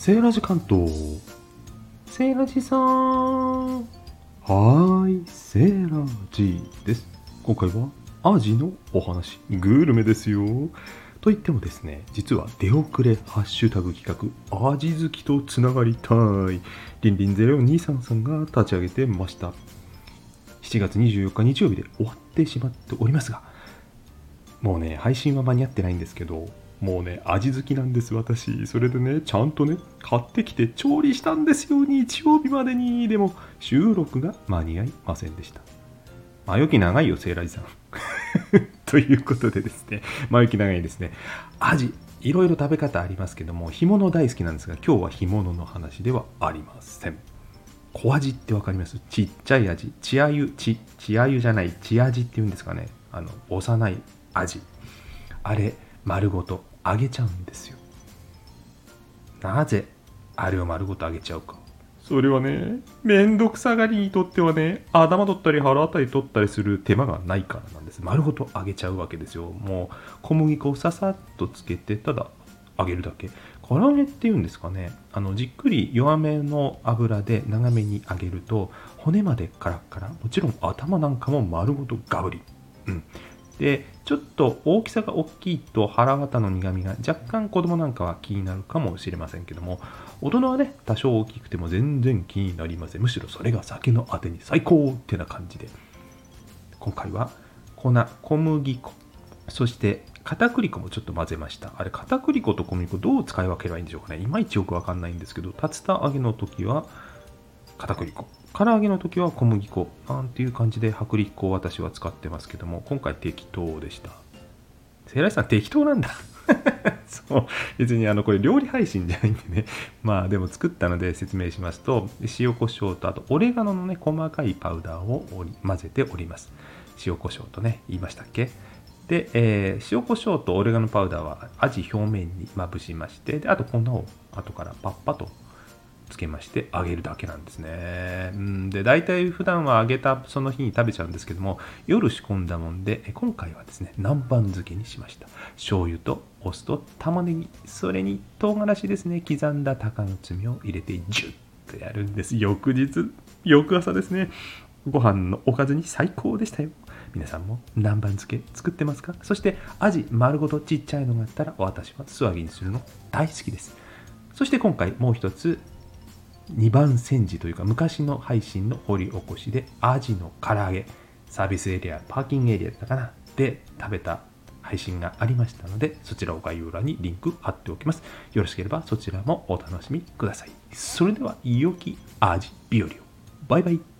セーラジ関東。セーラジさん。はーい、セーラジです。今回はアジのお話、グルメですよ。と言ってもですね、実は出遅れハッシュタグ企画、アジ好きとつながりたい。リンリン0233さんが立ち上げてました。7月24日日曜日で終わってしまっておりますが、もうね、配信は間に合ってないんですけど、もうね、味好きなんです、私。それでね、ちゃんとね、買ってきて調理したんですよ、日曜日までに。でも、収録が間に合いませんでした。前置き長いよ、セーラジさん。ということでですね、前置き長いですね。アジ、いろいろ食べ方ありますけども、干物大好きなんですが、今日は干物の話ではありません。小アジってわかります？ちっちゃいアジ。血あゆ、ち、血あゆじゃない、血アジって言うんですかね。あの、幼いアジ。あれ、丸ごと揚げちゃうんですよ。なぜあれを丸ごと揚げちゃうか。それはね、めんどくさがりにとってはね、頭取ったり腹あたり取ったりする手間がないからなんです。丸ごと揚げちゃうわけですよ。もう小麦粉をささっとつけて、ただ揚げるだけ。唐揚げっていうんですかね。あの、じっくり弱めの油で長めに揚げると、骨までカラッカラ。もちろん頭なんかも丸ごとガブリ。うん。でちょっと大きさが大きいと腹綿の苦みが若干子供なんかは気になるかもしれませんけども大人はね多少大きくても全然気になりません。むしろそれが酒のあてに最高ってな感じで。今回は粉小麦粉。そして片栗粉もちょっと混ぜました。あれ片栗粉と小麦粉どう使い分ければいいんでしょうかね。いまいちよくわかんないんですけど竜田揚げの時は片栗粉。唐揚げの時は小麦粉。なんていう感じで薄力粉を私は使ってますけども今回適当でした。セラさん適当なんだ。そう。別にあのこれ料理配信じゃないんでね。まあでも作ったので説明しますと塩コショウとあとオレガノのね細かいパウダーを混ぜております。塩コショウとね言いましたっけ？で、えー、塩コショウとオレガノパウダーはアジ表面にまぶしましてであと粉を後からパッパとつけまして揚げるだけなんですね。うん。で大体普段は揚げたその日に食べちゃうんですけども夜仕込んだもんで今回はですね南蛮漬けにしました。醤油とお酢と玉ねぎそれに唐辛子ですね刻んだ鷹の爪を入れてジュッとやるんです。翌日翌朝ですねご飯のおかずに最高でしたよ。皆さんも南蛮漬け作ってますか？そしてアジ丸ごとちっちゃいのがあったら私は素揚げにするの大好きです。そして今回もう一つ2番煎じというか昔の配信の掘り起こしでアジの唐揚げサービスエリアパーキングエリアだったかなで食べた配信がありましたのでそちらを概要欄にリンク貼っておきます。よろしければそちらもお楽しみください。それでは良きアジ日和を。バイバイ。